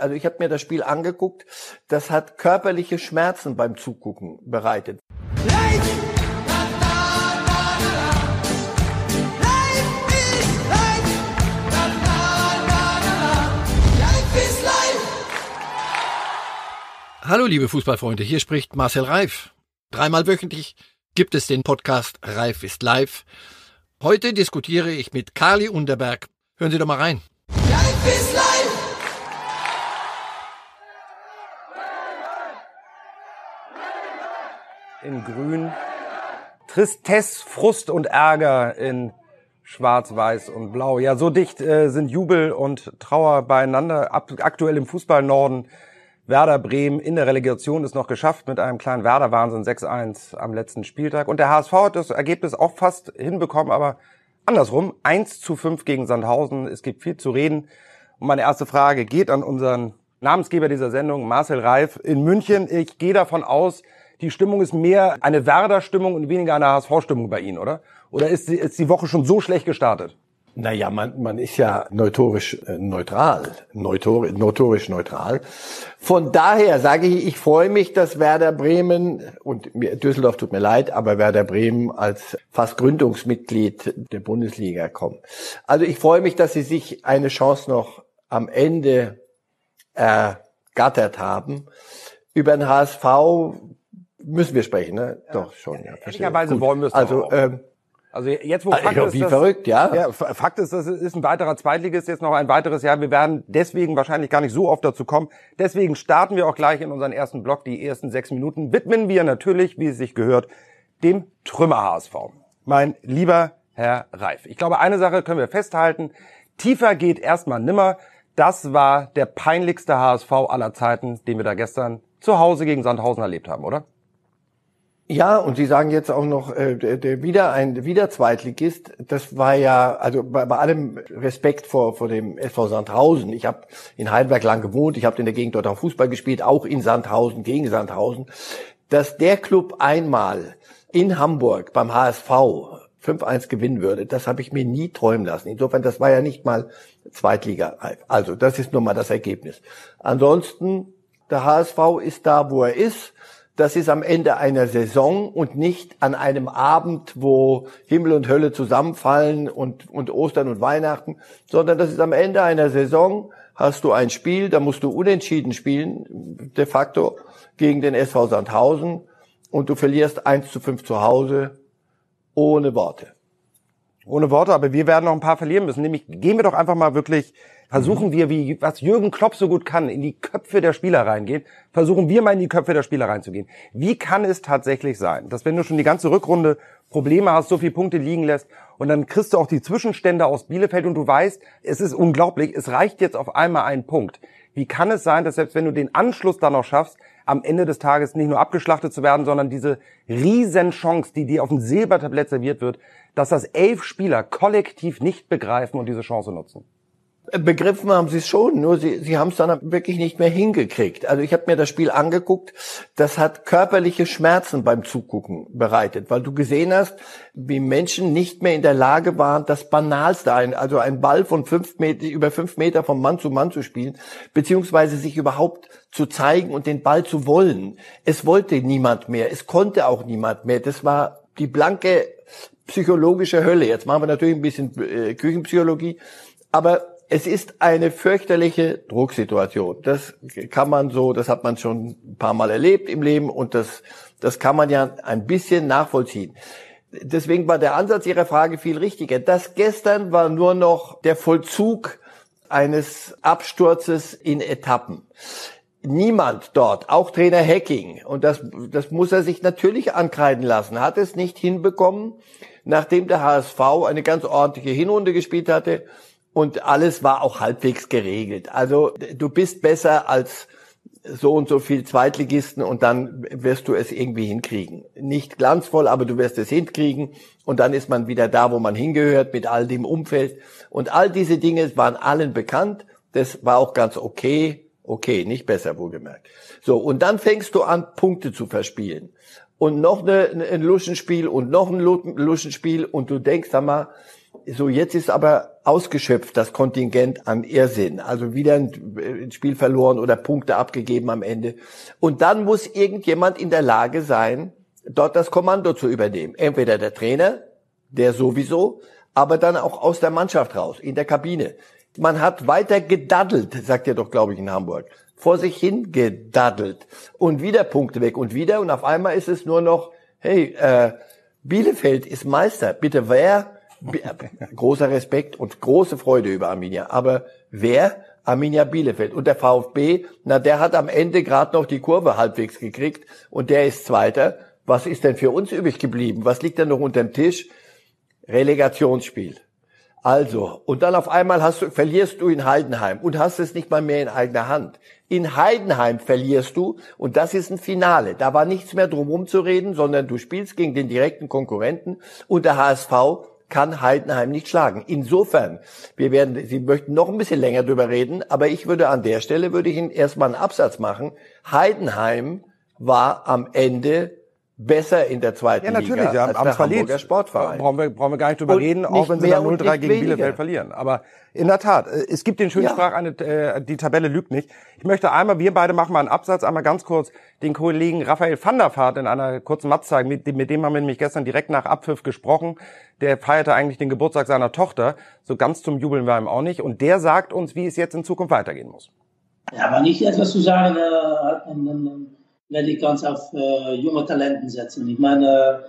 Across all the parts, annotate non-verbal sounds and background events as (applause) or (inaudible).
Also ich habe mir das Spiel angeguckt, das hat körperliche Schmerzen beim Zugucken bereitet. Hallo liebe Fußballfreunde, hier spricht Marcel Reif. Dreimal wöchentlich gibt es den Podcast Reif ist live. Heute diskutiere ich mit Kali Unterberg. Hören Sie doch mal rein. Reif ist live! In grün. Tristesse, Frust und Ärger in Schwarz, Weiß und Blau. Ja, so dicht äh, sind Jubel und Trauer beieinander. Ab, aktuell im Fußball Norden Werder Bremen in der Relegation ist noch geschafft mit einem kleinen Werder-Wahnsinn 6-1 am letzten Spieltag. Und der HSV hat das Ergebnis auch fast hinbekommen, aber andersrum. 1 zu 5 gegen Sandhausen. Es gibt viel zu reden. Und meine erste Frage geht an unseren Namensgeber dieser Sendung, Marcel Reif in München. Ich gehe davon aus, die Stimmung ist mehr eine Werder-Stimmung und weniger eine HSV-Stimmung bei Ihnen, oder? Oder ist die, ist die Woche schon so schlecht gestartet? Naja, man, man ist ja notorisch äh, neutral, notorisch, notorisch neutral. Von daher sage ich, ich freue mich, dass Werder Bremen, und Düsseldorf tut mir leid, aber Werder Bremen als fast Gründungsmitglied der Bundesliga kommt. Also ich freue mich, dass sie sich eine Chance noch am Ende ergattert haben. Über den HSV müssen wir sprechen, ne? Ja. Doch, schon, ja. Ehrlicherweise wollen wir es Also, ähm, also jetzt, wo Fakt ist, wie dass, verrückt, ja. ja. Fakt ist, das ist ein weiterer Zweitligist, jetzt noch ein weiteres Jahr. Wir werden deswegen wahrscheinlich gar nicht so oft dazu kommen. Deswegen starten wir auch gleich in unseren ersten Block. Die ersten sechs Minuten widmen wir natürlich, wie es sich gehört, dem Trümmer-HSV. Mein lieber Herr Reif. Ich glaube, eine Sache können wir festhalten. Tiefer geht erstmal nimmer. Das war der peinlichste HSV aller Zeiten, den wir da gestern zu Hause gegen Sandhausen erlebt haben, oder? Ja, und Sie sagen jetzt auch noch, äh, der, der wieder ein wieder Zweitligist. Das war ja, also bei, bei allem Respekt vor vor dem SV Sandhausen. Ich habe in Heidelberg lang gewohnt, ich habe in der Gegend dort auch Fußball gespielt, auch in Sandhausen gegen Sandhausen. Dass der Club einmal in Hamburg beim HSV 5-1 gewinnen würde, das habe ich mir nie träumen lassen. Insofern, das war ja nicht mal Zweitliga. Also, das ist nun mal das Ergebnis. Ansonsten, der HSV ist da, wo er ist das ist am Ende einer Saison und nicht an einem Abend, wo Himmel und Hölle zusammenfallen und, und Ostern und Weihnachten, sondern das ist am Ende einer Saison, hast du ein Spiel, da musst du unentschieden spielen, de facto, gegen den SV Sandhausen und du verlierst 1 zu 5 zu Hause ohne Worte. Ohne Worte, aber wir werden noch ein paar verlieren müssen. Nämlich gehen wir doch einfach mal wirklich Versuchen wir, wie was Jürgen Klopp so gut kann, in die Köpfe der Spieler reingehen, versuchen wir mal in die Köpfe der Spieler reinzugehen. Wie kann es tatsächlich sein, dass wenn du schon die ganze Rückrunde Probleme hast, so viele Punkte liegen lässt und dann kriegst du auch die Zwischenstände aus Bielefeld und du weißt, es ist unglaublich, es reicht jetzt auf einmal ein Punkt. Wie kann es sein, dass selbst wenn du den Anschluss dann noch schaffst, am Ende des Tages nicht nur abgeschlachtet zu werden, sondern diese Riesenchance, die dir auf dem Silbertablett serviert wird, dass das elf Spieler kollektiv nicht begreifen und diese Chance nutzen? Begriffen haben sie es schon, nur sie, sie haben es dann wirklich nicht mehr hingekriegt. Also ich habe mir das Spiel angeguckt, das hat körperliche Schmerzen beim Zugucken bereitet, weil du gesehen hast, wie Menschen nicht mehr in der Lage waren, das Banalste, ein, also ein Ball von fünf Meter, über fünf Meter vom Mann zu Mann zu spielen, beziehungsweise sich überhaupt zu zeigen und den Ball zu wollen. Es wollte niemand mehr, es konnte auch niemand mehr. Das war die blanke psychologische Hölle. Jetzt machen wir natürlich ein bisschen äh, Küchenpsychologie, aber es ist eine fürchterliche Drucksituation. Das kann man so, das hat man schon ein paar Mal erlebt im Leben und das, das kann man ja ein bisschen nachvollziehen. Deswegen war der Ansatz Ihrer Frage viel richtiger. Das gestern war nur noch der Vollzug eines Absturzes in Etappen. Niemand dort, auch Trainer Hacking, und das, das muss er sich natürlich ankreiden lassen, hat es nicht hinbekommen, nachdem der HSV eine ganz ordentliche Hinrunde gespielt hatte, und alles war auch halbwegs geregelt. Also du bist besser als so und so viel Zweitligisten und dann wirst du es irgendwie hinkriegen. Nicht glanzvoll, aber du wirst es hinkriegen und dann ist man wieder da, wo man hingehört mit all dem Umfeld. Und all diese Dinge waren allen bekannt. Das war auch ganz okay. Okay, nicht besser wohlgemerkt. So, und dann fängst du an, Punkte zu verspielen. Und noch eine, ein Luschenspiel und noch ein Luschenspiel und du denkst, sag mal, So, jetzt ist aber ausgeschöpft das Kontingent an Irrsinn. Also wieder ein Spiel verloren oder Punkte abgegeben am Ende. Und dann muss irgendjemand in der Lage sein, dort das Kommando zu übernehmen. Entweder der Trainer, der sowieso, aber dann auch aus der Mannschaft raus, in der Kabine. Man hat weiter gedaddelt, sagt er doch, glaube ich, in Hamburg. Vor sich hin gedaddelt. Und wieder Punkte weg und wieder. Und auf einmal ist es nur noch, hey, äh, Bielefeld ist Meister. Bitte wer? Großer Respekt und große Freude über Arminia. Aber wer? Arminia Bielefeld. Und der VfB, na, der hat am Ende gerade noch die Kurve halbwegs gekriegt und der ist Zweiter. Was ist denn für uns übrig geblieben? Was liegt denn noch unterm Tisch? Relegationsspiel. Also, und dann auf einmal hast du, verlierst du in Heidenheim und hast es nicht mal mehr in eigener Hand. In Heidenheim verlierst du und das ist ein Finale. Da war nichts mehr drumherum zu reden, sondern du spielst gegen den direkten Konkurrenten und der HSV kann Heidenheim nicht schlagen. Insofern, wir werden, Sie möchten noch ein bisschen länger drüber reden, aber ich würde an der Stelle, würde ich Ihnen erstmal einen Absatz machen. Heidenheim war am Ende besser in der zweiten ja, natürlich, Liga ja, als am der verliert. Hamburger Sportverein. Brauchen wir, brauchen wir gar nicht drüber Und reden, nicht auch wenn sie dann und 0-3 nicht gegen weniger. Bielefeld verlieren. Aber in der Tat, äh, es gibt den schönen Ja. Sprach, eine, äh, die Tabelle lügt nicht. Ich möchte einmal, wir beide machen mal einen Absatz, einmal ganz kurz den Kollegen Raphael van der Vaart in einer kurzen Matz zeigen. Mit, dem- mit dem haben wir nämlich gestern direkt nach Abpfiff gesprochen. Der feierte eigentlich den Geburtstag seiner Tochter. So ganz zum Jubeln war ihm auch nicht. Und der sagt uns, wie es jetzt in Zukunft weitergehen muss. Ja, aber nicht etwas zu sagen, äh, werde ich ganz auf äh, junge Talenten setzen. Ich meine,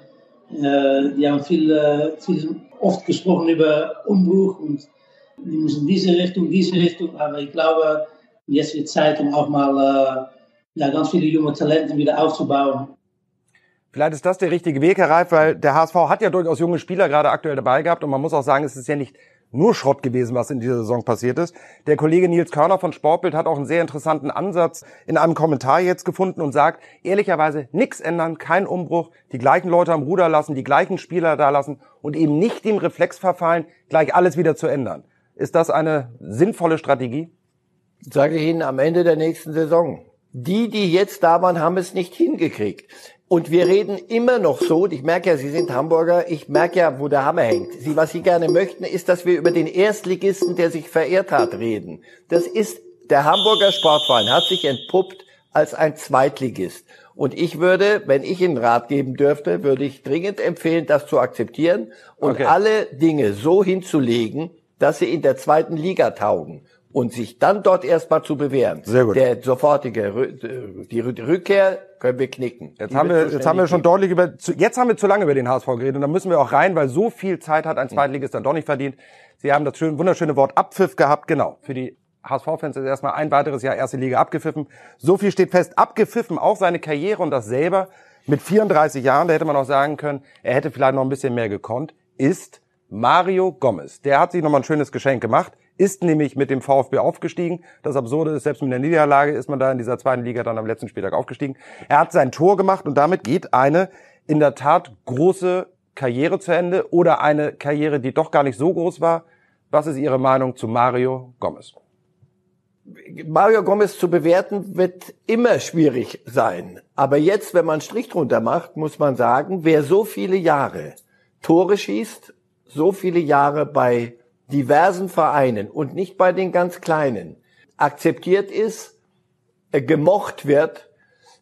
äh, die haben viel, äh, viel oft gesprochen über Umbruch und die müssen diese Richtung, diese Richtung. Aber ich glaube, jetzt wird Zeit, um auch mal äh, ja, ganz viele junge Talente wieder aufzubauen. Vielleicht ist das der richtige Weg, Herr Reif, weil der HSV hat ja durchaus junge Spieler gerade aktuell dabei gehabt und man muss auch sagen, es ist ja nicht nur Schrott gewesen, was in dieser Saison passiert ist. Der Kollege Nils Körner von Sportbild hat auch einen sehr interessanten Ansatz in einem Kommentar jetzt gefunden und sagt, ehrlicherweise nichts ändern, kein Umbruch, die gleichen Leute am Ruder lassen, die gleichen Spieler da lassen und eben nicht dem Reflex verfallen, gleich alles wieder zu ändern. Ist das eine sinnvolle Strategie? sage ich Ihnen am Ende der nächsten Saison. Die, die jetzt da waren, haben es nicht hingekriegt. Und wir reden immer noch so, ich merke ja, Sie sind Hamburger, ich merke ja, wo der Hammer hängt. Sie, was Sie gerne möchten, ist, dass wir über den Erstligisten, der sich verehrt hat, reden. Das ist, der Hamburger Sportverein hat sich entpuppt als ein Zweitligist. Und ich würde, wenn ich Ihnen Rat geben dürfte, würde ich dringend empfehlen, das zu akzeptieren und Okay. alle Dinge so hinzulegen, dass sie in der zweiten Liga taugen und sich dann dort erstmal zu bewähren. Sehr gut. Der sofortige Rü- die Rü- Rückkehr können wir knicken. Jetzt Die haben wir, jetzt haben wir schon nicht deutlich über, zu, jetzt haben wir zu lange über den HSV geredet und da müssen wir auch rein, weil so viel Zeit hat ein Zweitligist dann doch nicht verdient. Sie haben das schön, wunderschöne Wort Abpfiff gehabt, genau. Für die HSV-Fans ist erstmal ein weiteres Jahr erste Liga abgepfiffen. So viel steht fest. Abgepfiffen auch seine Karriere und das selber mit 34 Jahren, da hätte man auch sagen können, er hätte vielleicht noch ein bisschen mehr gekonnt, ist Mario Gomez. Der hat sich nochmal ein schönes Geschenk gemacht, ist nämlich mit dem VfB aufgestiegen. Das Absurde ist, selbst mit der Niederlage ist man da in dieser zweiten Liga dann am letzten Spieltag aufgestiegen. Er hat sein Tor gemacht und damit geht eine in der Tat große Karriere zu Ende oder eine Karriere, die doch gar nicht so groß war. Was ist Ihre Meinung zu Mario Gomez? Mario Gomez zu bewerten wird immer schwierig sein. Aber jetzt, wenn man einen Strich drunter macht, muss man sagen, wer so viele Jahre Tore schießt, so viele Jahre bei diversen Vereinen und nicht bei den ganz kleinen, akzeptiert ist, äh, gemocht wird,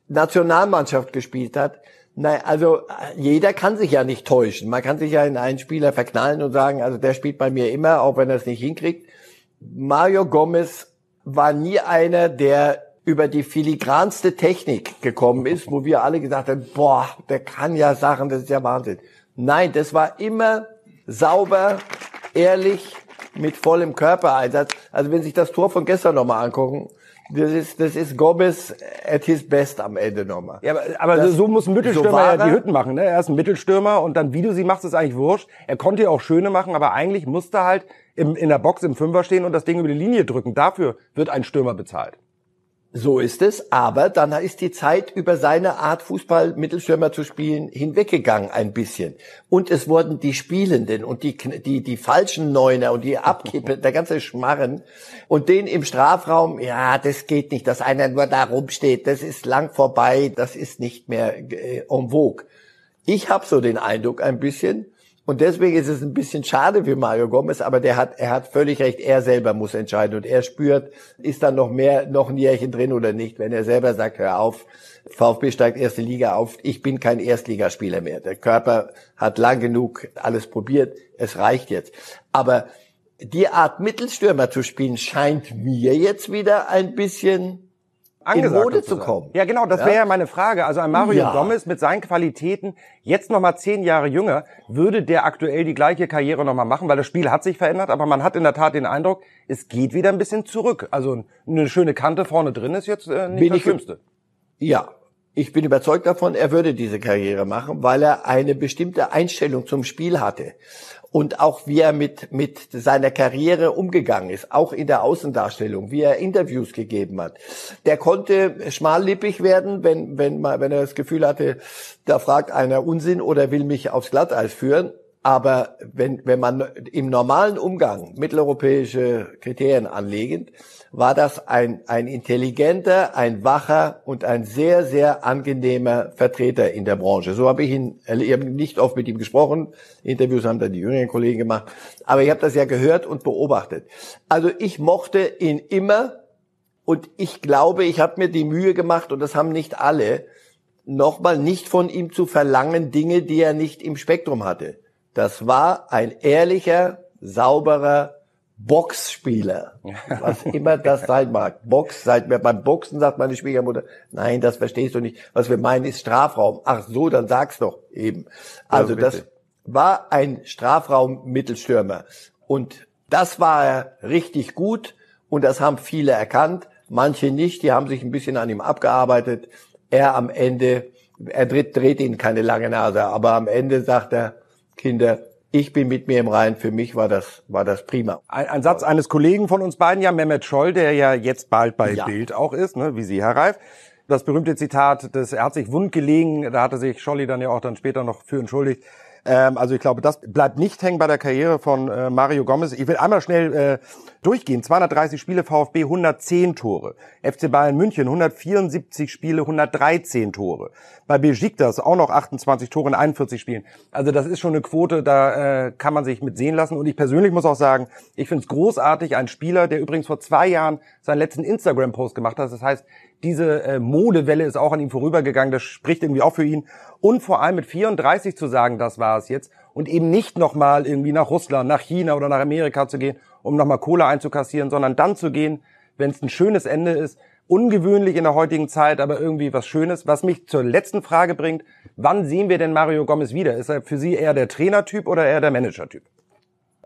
Nationalmannschaft gespielt hat. Nein, also äh, jeder kann sich ja nicht täuschen. Man kann sich ja in einen Spieler verknallen und sagen, also der spielt bei mir immer, auch wenn er es nicht hinkriegt. Mario Gomez war nie einer, der über die filigranste Technik gekommen ist, wo wir alle gesagt haben, boah, der kann ja Sachen, das ist ja Wahnsinn. Nein, das war immer sauber, ehrlich, mit vollem Körpereinsatz. Also wenn Sie sich das Tor von gestern nochmal angucken, das ist, das ist Gomez at his best am Ende nochmal. Ja, aber, aber Das- so muss ein Mittelstürmer so ja die. Hütten machen. Ne? Er ist ein Mittelstürmer und dann, wie du sie machst, ist eigentlich wurscht. Er konnte ja auch schöne machen, aber eigentlich musste er halt im, in der Box im Fünfer stehen und das Ding über die Linie drücken. Dafür wird ein Stürmer bezahlt. So ist es, aber dann ist die Zeit über seine Art Fußball Mittelstürmer zu spielen hinweggegangen ein bisschen. Und es wurden die Spielenden und die, die, die falschen Neuner und die Abkippe, (laughs) der ganze Schmarren und den im Strafraum, ja, das geht nicht, dass einer nur da rumsteht, das ist lang vorbei, das ist nicht mehr äh, en vogue. Ich habe so den Eindruck ein bisschen, Und deswegen ist es ein bisschen schade für Mario Gomez, aber der hat, er hat völlig recht, er selber muss entscheiden und er spürt, ist dann noch mehr, noch ein Jährchen drin oder nicht, wenn er selber sagt, hör auf, VfB steigt erste Liga auf, ich bin kein Erstligaspieler mehr. Der Körper hat lang genug alles probiert, es reicht jetzt. Aber die Art Mittelstürmer zu spielen scheint mir jetzt wieder ein bisschen angesagt in Mode zu kommen. Ja, genau, das Ja. wäre ja meine Frage. Also ein Mario Ja. Gomez mit seinen Qualitäten, jetzt nochmal zehn Jahre jünger, würde der aktuell die gleiche Karriere nochmal machen, weil das Spiel hat sich verändert, aber man hat in der Tat den Eindruck, es geht wieder ein bisschen zurück. Also eine schöne Kante vorne drin ist jetzt äh, nicht Bin das Schlimmste. Ja, ich bin überzeugt davon, er würde diese Karriere machen, weil er eine bestimmte Einstellung zum Spiel hatte. Und auch wie er mit, mit seiner Karriere umgegangen ist, auch in der Außendarstellung, wie er Interviews gegeben hat. Der konnte schmallippig werden, wenn, wenn, mal, wenn er das Gefühl hatte, da fragt einer Unsinn oder will mich aufs Glatteis führen. Aber wenn, wenn man im normalen Umgang mitteleuropäische Kriterien anlegend, war das ein, ein intelligenter, ein wacher und ein sehr, sehr angenehmer Vertreter in der Branche. So habe ich ihn, ich habe nicht oft mit ihm gesprochen. Interviews haben dann die jüngeren Kollegen gemacht. Aber ich habe das ja gehört und beobachtet. Also ich mochte ihn immer und ich glaube, ich habe mir die Mühe gemacht, und das haben nicht alle, nochmal nicht von ihm zu verlangen Dinge, die er nicht im Spektrum hatte. Das war ein ehrlicher, sauberer Boxspieler, was immer das sein mag. Box, seit mir beim Boxen sagt meine Schwiegermutter, nein, das verstehst du nicht. Was wir meinen ist Strafraum. Ach so, dann sag's doch eben. Also das richtig. war ein Strafraum-Mittelstürmer. Und das war er richtig gut und das haben viele erkannt, manche nicht, die haben sich ein bisschen an ihm abgearbeitet. Er am Ende, er dreht, dreht ihnen keine lange Nase, aber am Ende sagt er, Kinder, ich bin mit mir im Reinen, für mich war das, war das prima. Ein, ein Satz eines Kollegen von uns beiden, ja, Mehmet Scholl, der ja jetzt bald bei Ja. Bild auch ist, ne, wie Sie, Herr Reif. Das berühmte Zitat, das, er hat sich wund gelegen, da hatte sich Scholli dann ja auch dann später noch für entschuldigt. Ähm, also ich glaube, das bleibt nicht hängen bei der Karriere von äh, Mario Gomez. Ich will einmal schnell äh, durchgehen. 230 Spiele VfB, 110 Tore. FC Bayern München, 174 Spiele, 113 Tore. Bei Besiktas auch noch 28 Tore in 41 Spielen. Also das ist schon eine Quote, da äh, kann man sich mit sehen lassen. Und ich persönlich muss auch sagen, ich finde es großartig, ein Spieler, der übrigens vor zwei Jahren seinen letzten Instagram-Post gemacht hat. Das heißt, diese äh, Modewelle ist auch an ihm vorübergegangen. Das spricht irgendwie auch für ihn. Und vor allem mit 34 zu sagen, das war es jetzt. Und eben nicht nochmal irgendwie nach Russland, nach China oder nach Amerika zu gehen, um nochmal Kohle einzukassieren, sondern dann zu gehen, wenn es ein schönes Ende ist. Ungewöhnlich in der heutigen Zeit, aber irgendwie was Schönes. Was mich zur letzten Frage bringt, wann sehen wir denn Mario Gomez wieder? Ist er für Sie eher der Trainertyp oder eher der Managertyp?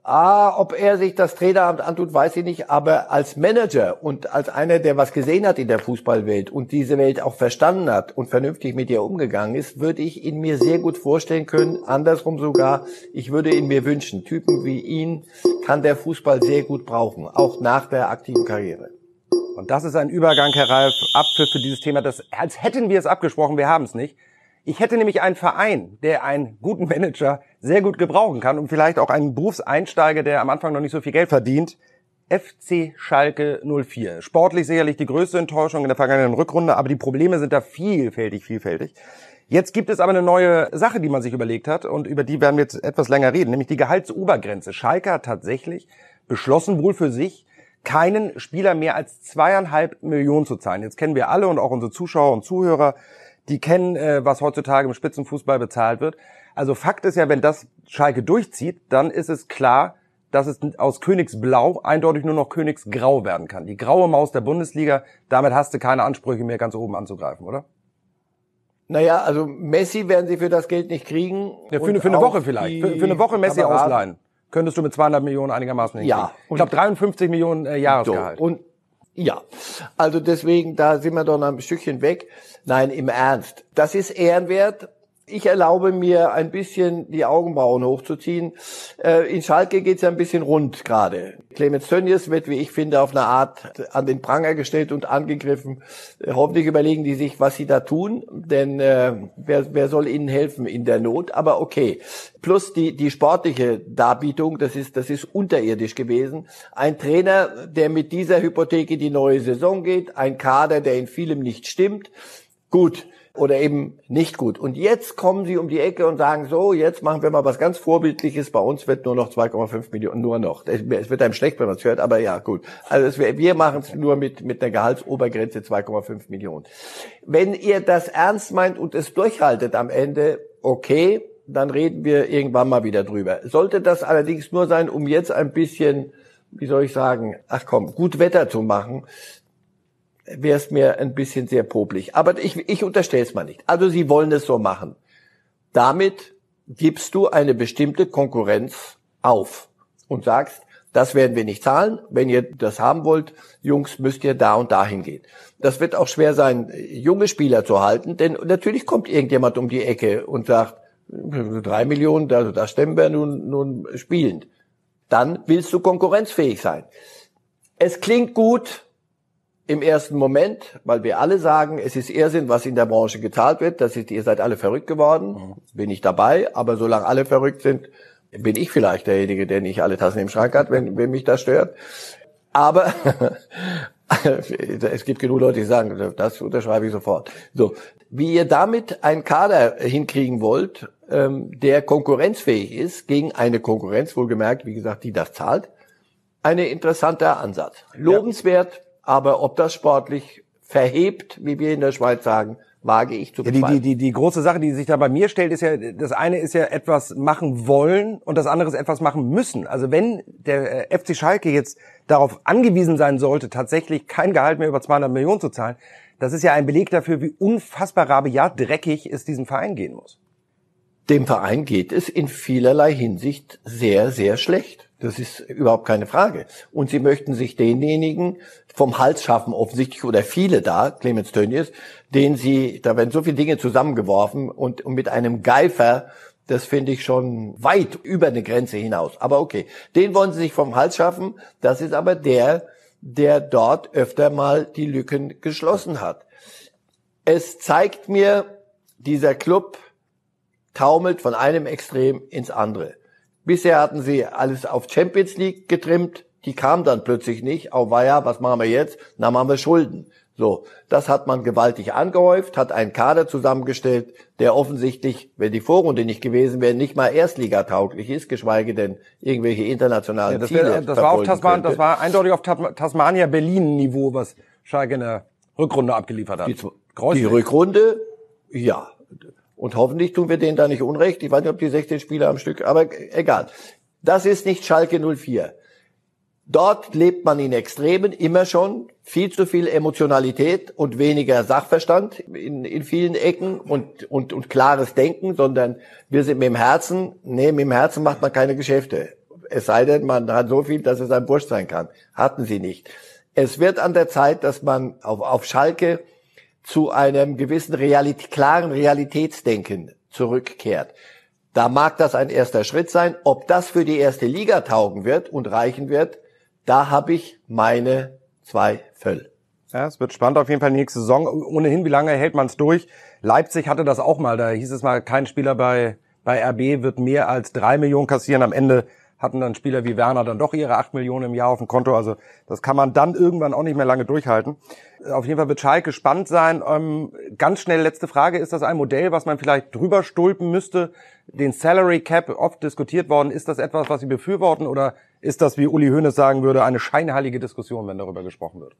Ah, ob er sich das Traineramt antut, weiß ich nicht, aber als Manager und als einer, der was gesehen hat in der Fußballwelt und diese Welt auch verstanden hat und vernünftig mit ihr umgegangen ist, würde ich ihn mir sehr gut vorstellen können, andersrum sogar, ich würde ihn mir wünschen. Typen wie ihn kann der Fußball sehr gut brauchen, auch nach der aktiven Karriere. Und das ist ein Übergang, Herr Ralf, Abpfiff für dieses Thema, das, als hätten wir es abgesprochen, wir haben es nicht. Ich hätte nämlich einen Verein, der einen guten Manager sehr gut gebrauchen kann und vielleicht auch einen Berufseinsteiger, der am Anfang noch nicht so viel Geld verdient. FC Schalke 04. Sportlich sicherlich die größte Enttäuschung in der vergangenen Rückrunde, aber die Probleme sind da vielfältig, vielfältig. Jetzt gibt es aber eine neue Sache, die man sich überlegt hat und über die werden wir jetzt etwas länger reden, nämlich die Gehaltsobergrenze. Schalke hat tatsächlich beschlossen, wohl für sich, keinen Spieler mehr als zweieinhalb Millionen zu zahlen. Jetzt kennen wir alle und auch unsere Zuschauer und Zuhörer, die kennen, äh, was heutzutage im Spitzenfußball bezahlt wird. Also Fakt ist ja, wenn das Schalke durchzieht, dann ist es klar, dass es aus Königsblau eindeutig nur noch Königsgrau werden kann. Die graue Maus der Bundesliga, damit hast du keine Ansprüche mehr ganz oben anzugreifen, oder? Naja, also Messi werden sie für das Geld nicht kriegen. Ja, für, eine- für eine Woche vielleicht. Für, für eine Woche Messi Kameraden. ausleihen. Könntest du mit 200 Millionen einigermaßen hinkriegen. Ja. Ich glaube 53 Millionen äh, So, Jahresgehalt. und ja, also deswegen, da sind wir doch noch ein Stückchen weg. Nein, im Ernst. Das ist ehrenwert. Ich erlaube mir ein bisschen die Augenbrauen hochzuziehen. Äh, In Schalke geht's ja ein bisschen rund gerade. Clemens Tönnies wird, wie ich finde, auf eine Art an den Pranger gestellt und angegriffen. Äh, Hoffentlich überlegen die sich, was sie da tun, denn äh, wer, wer soll ihnen helfen in der Not? Aber okay. Plus die, die sportliche Darbietung, das ist, das ist unterirdisch gewesen. Ein Trainer, der mit dieser Hypothek in die neue Saison geht, ein Kader, der in vielem nicht stimmt. Gut, oder eben nicht gut. Und jetzt kommen sie um die Ecke und sagen so, jetzt machen wir mal was ganz Vorbildliches. Bei uns wird nur noch 2,5 Millionen, nur noch. Es wird einem schlecht, wenn man es hört, aber ja, gut. Also es, wir machen es nur mit, mit einer Gehaltsobergrenze 2,5 Millionen. Wenn ihr das ernst meint und es durchhaltet am Ende, okay, dann reden wir irgendwann mal wieder drüber. Sollte das allerdings nur sein, um jetzt ein bisschen, wie soll ich sagen, ach komm, gut Wetter zu machen, wäre es mir ein bisschen sehr popelig. Aber ich, ich unterstelle es mal nicht. Also Sie wollen es so machen. Damit gibst du eine bestimmte Konkurrenz auf und sagst, das werden wir nicht zahlen. Wenn ihr das haben wollt, Jungs, müsst ihr da und dahin gehen. Das wird auch schwer sein, junge Spieler zu halten, denn natürlich kommt irgendjemand um die Ecke und sagt, drei Millionen, also das stemmen wir nun, nun spielend. Dann willst du konkurrenzfähig sein. Es klingt gut, im ersten Moment, weil wir alle sagen, es ist Irrsinn, was in der Branche gezahlt wird. Das ist, ihr seid alle verrückt geworden. Mhm. Bin ich dabei. Aber solange alle verrückt sind, bin ich vielleicht derjenige, der nicht alle Tassen im Schrank hat, wenn, wenn mich das stört. Aber (laughs) es gibt genug Leute, die sagen, das unterschreibe ich sofort. So, wie ihr damit einen Kader hinkriegen wollt, ähm, der konkurrenzfähig ist gegen eine Konkurrenz, wohlgemerkt, wie gesagt, die das zahlt, eine interessanter Ansatz. Lobenswert aber ob das sportlich verhebt, wie wir in der Schweiz sagen, wage ich zu bezweifeln. Ja, die, die, die, die große Sache, die sich da bei mir stellt, ist ja, das eine ist ja etwas machen wollen und das andere ist etwas machen müssen. Also wenn der äh, FC Schalke jetzt darauf angewiesen sein sollte, tatsächlich kein Gehalt mehr über 200 Millionen zu zahlen, das ist ja ein Beleg dafür, wie unfassbar rabiat dreckig es diesem Verein gehen muss. Dem Verein geht es in vielerlei Hinsicht sehr, sehr schlecht. Das ist überhaupt keine Frage. Und sie möchten sich denjenigen vom Hals schaffen, offensichtlich, oder viele da, Clemens Tönnies, den sie, da werden so viele Dinge zusammengeworfen und, und mit einem Geifer, das finde ich schon weit über eine Grenze hinaus. Aber okay, den wollen sie sich vom Hals schaffen. Das ist aber der, der dort öfter mal die Lücken geschlossen hat. Es zeigt mir, dieser Club taumelt von einem Extrem ins andere. Bisher hatten sie alles auf Champions League getrimmt. Die kam dann plötzlich nicht. War ja, was machen wir jetzt? Na, machen wir Schulden. So, das hat man gewaltig angehäuft, hat einen Kader zusammengestellt, der offensichtlich, wenn die Vorrunde nicht gewesen wäre, nicht mal Erstligatauglich ist, geschweige denn irgendwelche internationalen ja, das Ziele. Wär, das war auf Tasman, das war eindeutig auf Tasmania Berlin Niveau, was Schalke in der Rückrunde abgeliefert hat. Die, die Rückrunde, ja, und hoffentlich tun wir denen da nicht Unrecht. Ich weiß nicht, ob die 16 Spieler am Stück, aber egal. Das ist nicht Schalke 04. Dort lebt man in Extremen immer schon. Viel zu viel Emotionalität und weniger Sachverstand in, in vielen Ecken und, und, und klares Denken, sondern wir sind mit dem Herzen. Nee, mit dem Herzen macht man keine Geschäfte. Es sei denn, man hat so viel, dass es ein Bursch sein kann. Hatten sie nicht. Es wird an der Zeit, dass man auf, auf Schalke zu einem gewissen Realit klaren Realitätsdenken zurückkehrt. Da mag das ein erster Schritt sein. Ob das für die erste Liga taugen wird und reichen wird, da habe ich meine Zweifel. Ja, es wird spannend auf jeden Fall nächste Saison. Ohnehin, wie lange hält man es durch? Leipzig hatte das auch mal. Da hieß es mal, kein Spieler bei, bei RB wird mehr als drei Millionen kassieren. Am Ende hatten dann Spieler wie Werner dann doch ihre acht Millionen im Jahr auf dem Konto. Also das kann man dann irgendwann auch nicht mehr lange durchhalten. Auf jeden Fall wird Schalke spannend sein. Ähm, ganz schnell letzte Frage. Ist das ein Modell, was man vielleicht drüber stulpen müsste? Den Salary Cap oft diskutiert worden. Ist das etwas, was Sie befürworten oder ist das, wie Uli Hoeneß sagen würde, eine scheinheilige Diskussion, wenn darüber gesprochen wird?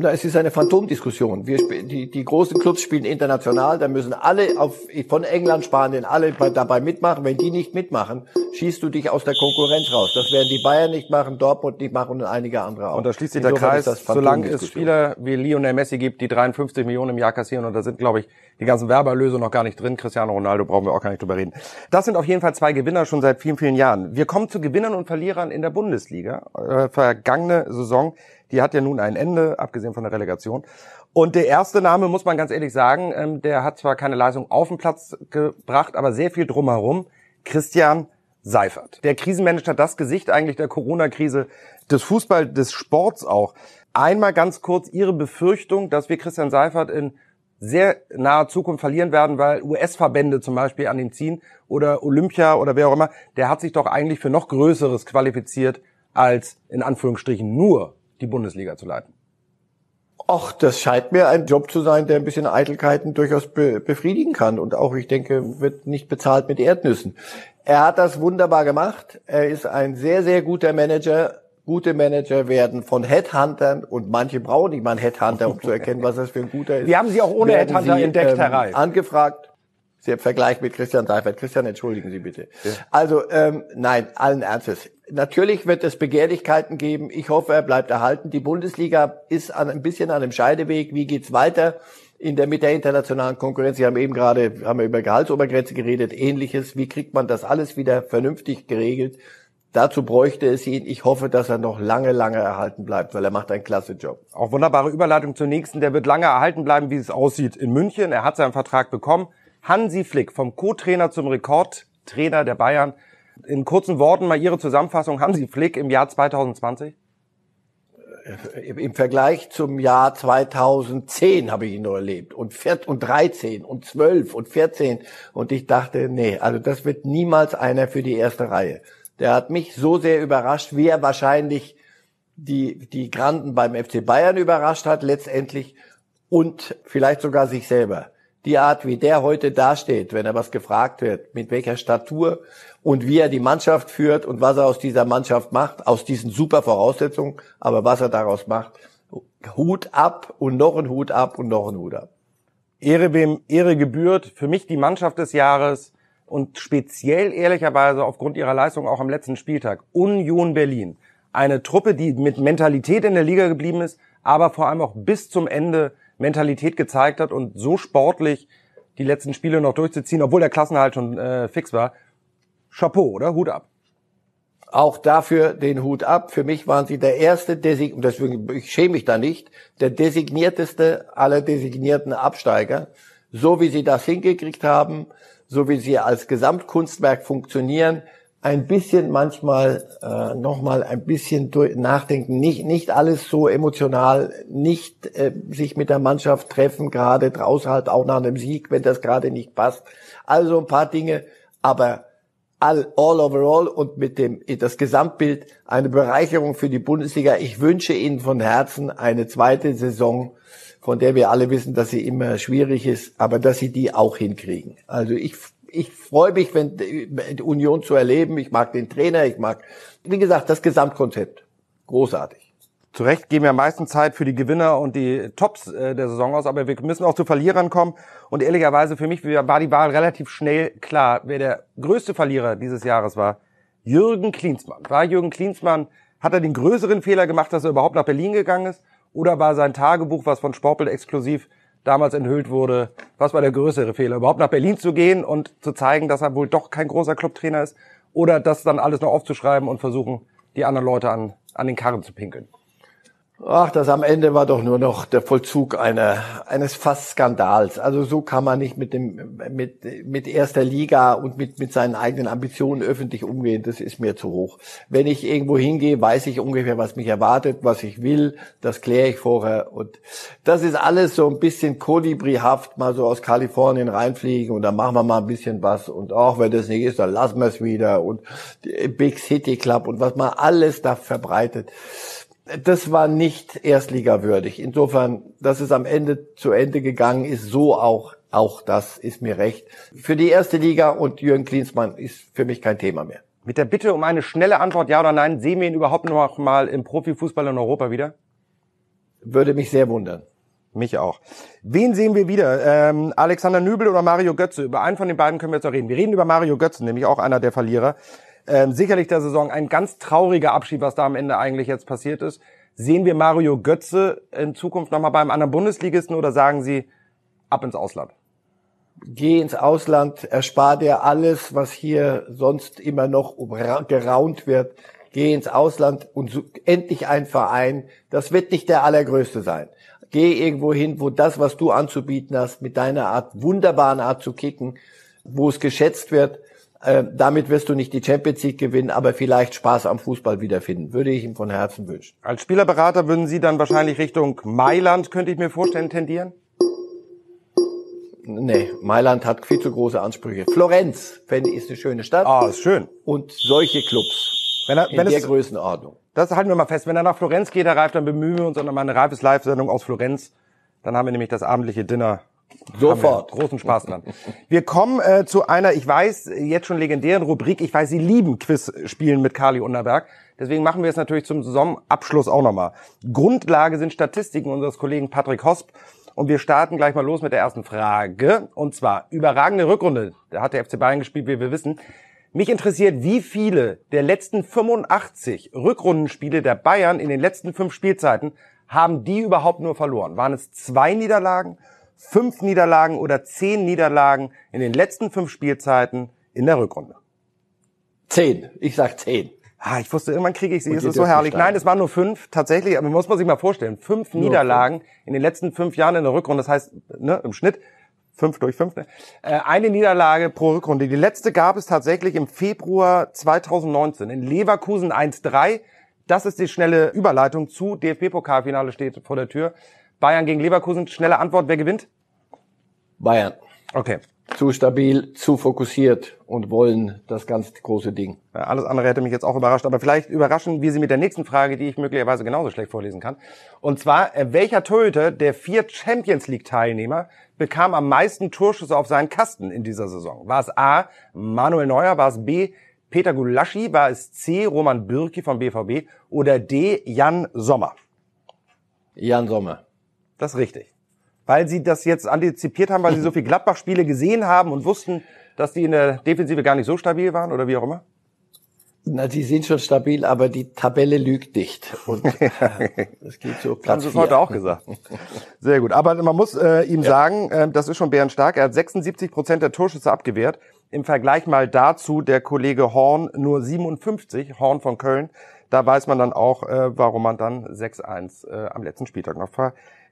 Na, es ist eine Phantomdiskussion. Wir, die, die großen Clubs spielen international, da müssen alle auf, von England, Spanien, alle dabei mitmachen. Wenn die nicht mitmachen, schießt du dich aus der Konkurrenz raus. Das werden die Bayern nicht machen, Dortmund nicht machen und einige andere auch. Und da schließt sich der Kreis, solange es Spieler wie Lionel Messi gibt, die 53 Millionen im Jahr kassieren und da sind, glaube ich, die ganzen Werbeerlöse noch gar nicht drin. Cristiano Ronaldo brauchen wir auch gar nicht drüber reden. Das sind auf jeden Fall zwei Gewinner schon seit vielen, vielen Jahren. Wir kommen zu Gewinnern und Verlierern in der Bundesliga. Äh, vergangene Saison die hat ja nun ein Ende, abgesehen von der Relegation. Und der erste Name, muss man ganz ehrlich sagen, ähm, der hat zwar keine Leistung auf den Platz gebracht, aber sehr viel drumherum. Christian Seifert. Der Krisenmanager, das Gesicht eigentlich der Corona-Krise, des Fußball, des Sports auch. Einmal ganz kurz Ihre Befürchtung, dass wir Christian Seifert in sehr naher Zukunft verlieren werden, weil US-Verbände zum Beispiel an ihn ziehen oder Olympia oder wer auch immer, der hat sich doch eigentlich für noch Größeres qualifiziert als in Anführungsstrichen nur die Bundesliga zu leiten? Ach, das scheint mir ein Job zu sein, der ein bisschen Eitelkeiten durchaus be befriedigen kann und auch, ich denke, wird nicht bezahlt mit Erdnüssen. Er hat das wunderbar gemacht. Er ist ein sehr, sehr guter Manager. Gute Manager werden von Headhuntern und manche brauchen nicht mal einen Headhunter, um zu erkennen, was das für ein guter (laughs) ist. Wir haben Sie auch ohne werden Headhunter sie, entdeckt, ähm, Herr Reif. Angefragt. Sie haben Vergleich mit Christian Seifert. Christian, entschuldigen Sie bitte. Also ähm, nein, allen Ernstes. Natürlich wird es Begehrlichkeiten geben. Ich hoffe, er bleibt erhalten. Die Bundesliga ist an, ein bisschen an einem Scheideweg. Wie geht's weiter in der mit der internationalen Konkurrenz? Sie haben eben gerade haben wir über Gehaltsobergrenze geredet. Ähnliches. Wie kriegt man das alles wieder vernünftig geregelt? Dazu bräuchte es ihn. Ich hoffe, dass er noch lange, lange erhalten bleibt, weil er macht einen klasse Job. Auch wunderbare Überleitung zur nächsten. Der wird lange erhalten bleiben, wie es aussieht in München. Er hat seinen Vertrag bekommen. Hansi Flick, vom Co-Trainer zum Rekordtrainer der Bayern. In kurzen Worten mal Ihre Zusammenfassung. Hansi Flick im Jahr 2020? Im Vergleich zum Jahr 2010 habe ich ihn noch erlebt und 13 und 12 und 14 und ich dachte, nee, also das wird niemals einer für die erste Reihe. Der hat mich so sehr überrascht, wie er wahrscheinlich die, die Granden beim FC Bayern überrascht hat letztendlich und vielleicht sogar sich selber. Die Art, wie der heute dasteht, wenn er was gefragt wird, mit welcher Statur und wie er die Mannschaft führt und was er aus dieser Mannschaft macht, aus diesen super Voraussetzungen, aber was er daraus macht, Hut ab und noch ein Hut ab und noch ein Hut ab. Ehre wem Ehre gebührt. Für mich die Mannschaft des Jahres und speziell ehrlicherweise aufgrund ihrer Leistung auch am letzten Spieltag Union Berlin. Eine Truppe, die mit Mentalität in der Liga geblieben ist, aber vor allem auch bis zum Ende Mentalität gezeigt hat und so sportlich die letzten Spiele noch durchzuziehen, obwohl der Klassenhalt schon äh, fix war. Chapeau, oder? Hut ab. Auch dafür den Hut ab. Für mich waren sie der erste, Desig und deswegen ich schäme mich da nicht, der designierteste aller designierten Absteiger. So wie sie das hingekriegt haben, so wie sie als Gesamtkunstwerk funktionieren, ein bisschen manchmal äh, nochmal ein bisschen durch, nachdenken, nicht nicht alles so emotional, nicht äh, sich mit der Mannschaft treffen, gerade draußen halt auch nach einem Sieg, wenn das gerade nicht passt. Also ein paar Dinge, aber all, all overall und mit dem das Gesamtbild eine Bereicherung für die Bundesliga. Ich wünsche Ihnen von Herzen eine zweite Saison, von der wir alle wissen, dass sie immer schwierig ist, aber dass sie die auch hinkriegen. Also ich ich freue mich, wenn die Union zu erleben. Ich mag den Trainer, ich mag, wie gesagt, das Gesamtkonzept. Großartig. Zu Recht geben wir am meisten Zeit für die Gewinner und die Tops äh, der Saison aus, aber wir müssen auch zu Verlierern kommen. Und ehrlicherweise für mich war die Wahl relativ schnell klar, wer der größte Verlierer dieses Jahres war. Jürgen Klinsmann. War Jürgen Klinsmann, hat er den größeren Fehler gemacht, dass er überhaupt nach Berlin gegangen ist? Oder war sein Tagebuch, was von Sportbild exklusiv damals enthüllt wurde, was war der größere Fehler? Überhaupt nach Berlin zu gehen und zu zeigen, dass er wohl doch kein großer Clubtrainer ist? Oder das dann alles noch aufzuschreiben und versuchen, die anderen Leute an, an den Karren zu pinkeln? Ach, das am Ende war doch nur noch der Vollzug einer, eines fast Skandals. Also so kann man nicht mit dem, mit, mit erster Liga und mit, mit seinen eigenen Ambitionen öffentlich umgehen. Das ist mir zu hoch. Wenn ich irgendwo hingehe, weiß ich ungefähr, was mich erwartet, was ich will. Das kläre ich vorher. Und das ist alles so ein bisschen kolibrihaft, mal so aus Kalifornien reinfliegen und dann machen wir mal ein bisschen was. Und auch wenn das nicht ist, dann lassen wir es wieder. Und Big City Club und was man alles da verbreitet das war nicht erstligawürdig. Insofern, dass es am Ende zu Ende gegangen ist, so auch, auch das ist mir recht. Für die erste Liga und Jürgen Klinsmann ist für mich kein Thema mehr. Mit der Bitte um eine schnelle Antwort, ja oder nein, sehen wir ihn überhaupt noch mal im Profifußball in Europa wieder? Würde mich sehr wundern. Mich auch. Wen sehen wir wieder? Ähm, Alexander Nübel oder Mario Götze? Über einen von den beiden können wir jetzt auch reden. Wir reden über Mario Götze, nämlich auch einer der Verlierer ähm, sicherlich der Saison ein ganz trauriger Abschied, was da am Ende eigentlich jetzt passiert ist. Sehen wir Mario Götze in Zukunft nochmal beim anderen Bundesligisten oder sagen Sie ab ins Ausland? Geh ins Ausland, erspar dir alles, was hier sonst immer noch geraunt wird. Geh ins Ausland und endlich ein Verein. Das wird nicht der allergrößte sein. Geh irgendwo hin, wo das, was du anzubieten hast, mit deiner Art, wunderbaren Art zu kicken, wo es geschätzt wird, äh, damit wirst du nicht die Champions League gewinnen, aber vielleicht Spaß am Fußball wiederfinden. Würde ich ihm von Herzen wünschen. Als Spielerberater würden Sie dann wahrscheinlich Richtung Mailand, könnte ich mir vorstellen, tendieren? Nee, Mailand hat viel zu große Ansprüche. Florenz, fände ich, ist eine schöne Stadt. Ah, ist schön. Und solche Clubs. Wenn er, in wenn der es, Größenordnung. Das halten wir mal fest. Wenn er nach Florenz geht, Herr Reif, dann bemühen wir uns um eine Reifes Live-Sendung aus Florenz. Dann haben wir nämlich das abendliche Dinner Sofort. Großen Spaß dran. Wir kommen äh, zu einer, ich weiß, jetzt schon legendären Rubrik. Ich weiß, Sie lieben Quiz-Spielen mit Kali Unterberg. Deswegen machen wir es natürlich zum Saisonabschluss auch nochmal. Grundlage sind Statistiken unseres Kollegen Patrick Hosp. Und wir starten gleich mal los mit der ersten Frage. Und zwar, überragende Rückrunde. Da hat der FC Bayern gespielt, wie wir wissen. Mich interessiert, wie viele der letzten 85 Rückrundenspiele der Bayern in den letzten fünf Spielzeiten haben die überhaupt nur verloren? Waren es zwei Niederlagen, fünf Niederlagen oder zehn Niederlagen in den letzten fünf Spielzeiten in der Rückrunde? Zehn. Ich sag zehn. Ah, ich wusste, irgendwann kriege ich sie. Es ist so herrlich. Nein, es waren nur fünf. Tatsächlich, aber muss man sich mal vorstellen. Fünf nur Niederlagen fünf. in den letzten fünf Jahren in der Rückrunde. Das heißt, ne, im Schnitt fünf durch fünf, ne? äh, eine Niederlage pro Rückrunde. Die letzte gab es tatsächlich im Februar 2019 in Leverkusen 1-3. Das ist die schnelle Überleitung zu DFB-Pokalfinale steht vor der Tür. Bayern gegen Leverkusen. Schnelle Antwort, wer gewinnt? Bayern. Okay. Zu stabil, zu fokussiert und wollen das ganz große Ding. Ja, alles andere hätte mich jetzt auch überrascht, aber vielleicht überraschen wir Sie mit der nächsten Frage, die ich möglicherweise genauso schlecht vorlesen kann. Und zwar, äh, welcher Torhüter der vier Champions League Teilnehmer bekam am meisten Torschüsse auf seinen Kasten in dieser Saison? War es A. Manuel Neuer, war es B. Peter Gulaschi, war es C. Roman Bürki vom BVB oder D. Jan Sommer? Jan Sommer. Das ist richtig. Weil sie das jetzt antizipiert haben, weil sie so viele Gladbach-Spiele gesehen haben und wussten, dass die in der Defensive gar nicht so stabil waren oder wie auch immer? Na, die sind schon stabil, aber die Tabelle lügt nicht. Und (laughs) das geht so Platz Haben Sie es heute auch gesagt. Sehr gut. Aber man muss äh, ihm ja. sagen, äh, das ist schon bärenstark. Er hat 76 Prozent der Torschüsse abgewehrt. Im Vergleich mal dazu der Kollege Horn nur 57, Horn von Köln. Da weiß man dann auch, äh, warum man dann 6-1 äh, am letzten Spieltag noch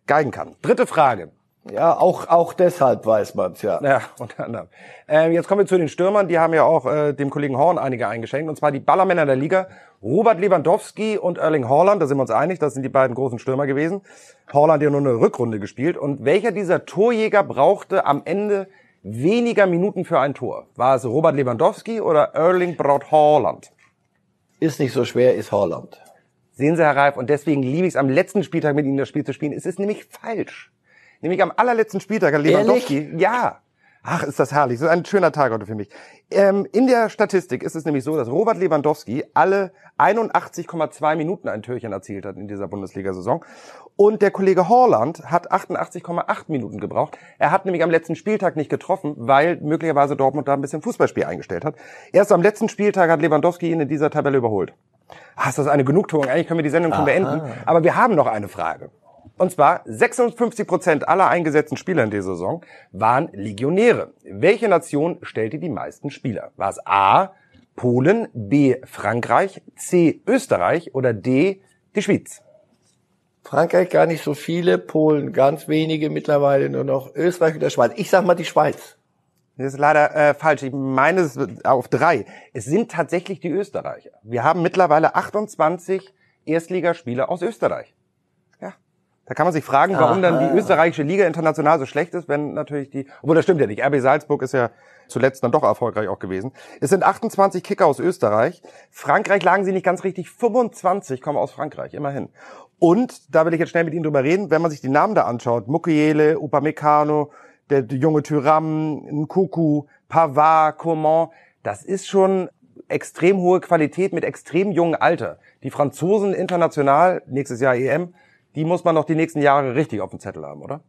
vergeigen kann. Dritte Frage. Ja, auch, auch deshalb weiß man's ja. Ja, (laughs) unter anderem. Ähm, jetzt kommen wir zu den Stürmern. Die haben ja auch äh, dem Kollegen Horn einige eingeschenkt. Und zwar die Ballermänner der Liga. Robert Lewandowski und Erling Haaland, da sind wir uns einig, das sind die beiden großen Stürmer gewesen. Haaland ja nur eine Rückrunde gespielt. Und welcher dieser Torjäger brauchte am Ende weniger Minuten für ein Tor? War es Robert Lewandowski oder Erling Braut Haaland? Ist nicht so schwer, ist Haaland. Sehen Sie, Herr Reif, und deswegen liebe ich es am letzten Spieltag mit Ihnen das Spiel zu spielen. Es ist nämlich falsch. Nämlich am allerletzten Spieltag hat Lewandowski. Ehrlich? Ja. Ach, ist das herrlich. So ein schöner Tag heute für mich. Ähm, in der Statistik ist es nämlich so, dass Robert Lewandowski alle 81,2 Minuten ein Türchen erzielt hat in dieser Bundesliga-Saison. Und der Kollege Horland hat 88,8 Minuten gebraucht. Er hat nämlich am letzten Spieltag nicht getroffen, weil möglicherweise Dortmund da ein bisschen Fußballspiel eingestellt hat. Erst am letzten Spieltag hat Lewandowski ihn in dieser Tabelle überholt. Ach, ist das eine Genugtuung? Eigentlich können wir die Sendung schon beenden. Aber wir haben noch eine Frage. Und zwar 56 Prozent aller eingesetzten Spieler in dieser Saison waren Legionäre. Welche Nation stellte die meisten Spieler? War es A. Polen, B. Frankreich, C. Österreich oder D. die Schweiz? Frankreich gar nicht so viele, Polen ganz wenige, mittlerweile nur noch Österreich und der Schweiz. Ich sag mal die Schweiz. Das ist leider äh, falsch. Ich meine es auf drei. Es sind tatsächlich die Österreicher. Wir haben mittlerweile 28 Erstligaspieler aus Österreich. Da kann man sich fragen, warum Aha. dann die österreichische Liga international so schlecht ist, wenn natürlich die, obwohl das stimmt ja nicht. RB Salzburg ist ja zuletzt dann doch erfolgreich auch gewesen. Es sind 28 Kicker aus Österreich. Frankreich lagen sie nicht ganz richtig. 25 kommen aus Frankreich, immerhin. Und da will ich jetzt schnell mit Ihnen drüber reden, wenn man sich die Namen da anschaut. Mukiele, Upamecano, der, der junge Tyram, Nkuku, Pavard, Coman. Das ist schon extrem hohe Qualität mit extrem jungem Alter. Die Franzosen international, nächstes Jahr EM, die muss man noch die nächsten Jahre richtig auf dem Zettel haben, oder?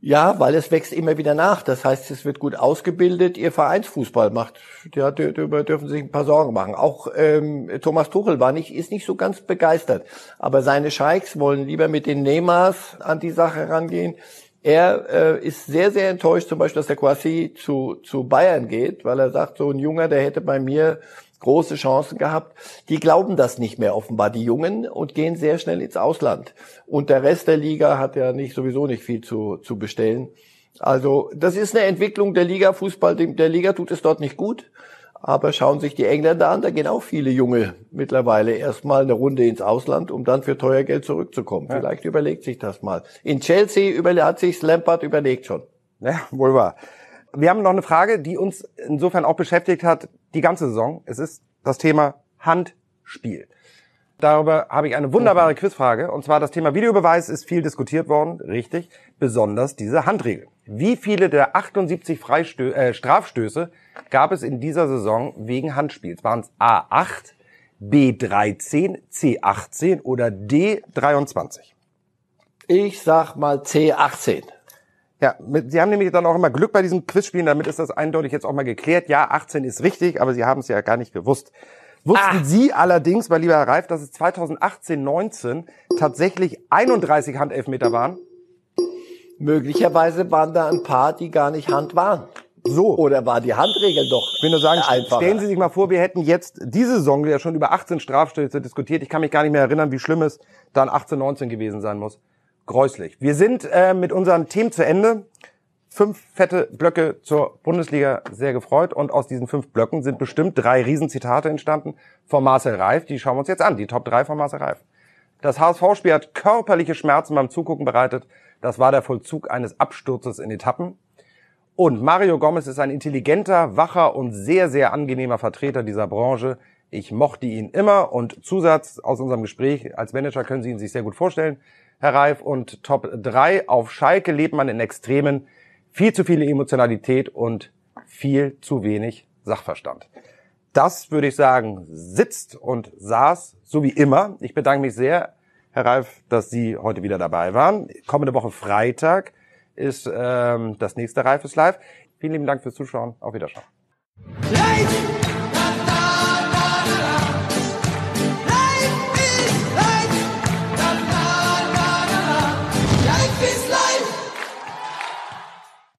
Ja, weil es wächst immer wieder nach. Das heißt, es wird gut ausgebildet. Ihr Vereinsfußball macht, ja, darüber dürfen Sie sich ein paar Sorgen machen. Auch ähm, Thomas Tuchel war nicht, ist nicht so ganz begeistert. Aber seine Scheiks wollen lieber mit den Neymars an die Sache rangehen. Er äh, ist sehr, sehr enttäuscht, zum Beispiel, dass der Quasi zu, zu Bayern geht, weil er sagt, so ein Junger, der hätte bei mir große Chancen gehabt. Die glauben das nicht mehr offenbar, die Jungen, und gehen sehr schnell ins Ausland. Und der Rest der Liga hat ja nicht sowieso nicht viel zu, zu bestellen. Also das ist eine Entwicklung der Liga. Fußball, der Liga tut es dort nicht gut. Aber schauen sich die Engländer an, da gehen auch viele Junge mittlerweile erstmal eine Runde ins Ausland, um dann für teuer Geld zurückzukommen. Ja. Vielleicht überlegt sich das mal. In Chelsea hat sich Lampard überlegt schon. Ja, wohl wahr. Wir haben noch eine Frage, die uns insofern auch beschäftigt hat die ganze Saison. Es ist das Thema Handspiel. Darüber habe ich eine wunderbare Quizfrage. Und zwar das Thema Videobeweis ist viel diskutiert worden, richtig. Besonders diese Handregel. Wie viele der 78 Freistö äh, Strafstöße gab es in dieser Saison wegen Handspiels? Waren es A8, B13, C18 oder D23? Ich sag mal C18. Ja, mit, Sie haben nämlich dann auch immer Glück bei diesen Quizspielen, damit ist das eindeutig jetzt auch mal geklärt. Ja, 18 ist richtig, aber Sie haben es ja gar nicht gewusst. Wussten ah. Sie allerdings, mein lieber Herr Reif, dass es 2018, 19 tatsächlich 31 Handelfmeter waren? Möglicherweise waren da ein paar, die gar nicht Hand waren. So. Oder war die Handregel doch Ich will nur sagen, einfacher. stellen Sie sich mal vor, wir hätten jetzt diese Saison ja schon über 18 Strafstöße diskutiert. Ich kann mich gar nicht mehr erinnern, wie schlimm es dann 18, 19 gewesen sein muss. Gräuslich. Wir sind äh, mit unseren Themen zu Ende. Fünf fette Blöcke zur Bundesliga sehr gefreut. Und aus diesen fünf Blöcken sind bestimmt drei Riesenzitate entstanden von Marcel Reif. Die schauen wir uns jetzt an. Die Top 3 von Marcel Reif. Das HSV-Spiel hat körperliche Schmerzen beim Zugucken bereitet. Das war der Vollzug eines Absturzes in Etappen. Und Mario Gomez ist ein intelligenter, wacher und sehr, sehr angenehmer Vertreter dieser Branche. Ich mochte ihn immer und Zusatz aus unserem Gespräch als Manager können Sie ihn sich sehr gut vorstellen, Herr Reif. Und Top 3 auf Schalke lebt man in Extremen. Viel zu viel Emotionalität und viel zu wenig Sachverstand. Das würde ich sagen, sitzt und saß, so wie immer. Ich bedanke mich sehr, Herr Reif, dass Sie heute wieder dabei waren. Kommende Woche Freitag ist ähm, das nächste Reifes Live. Vielen lieben Dank fürs Zuschauen. Auf Wiederschauen. Live!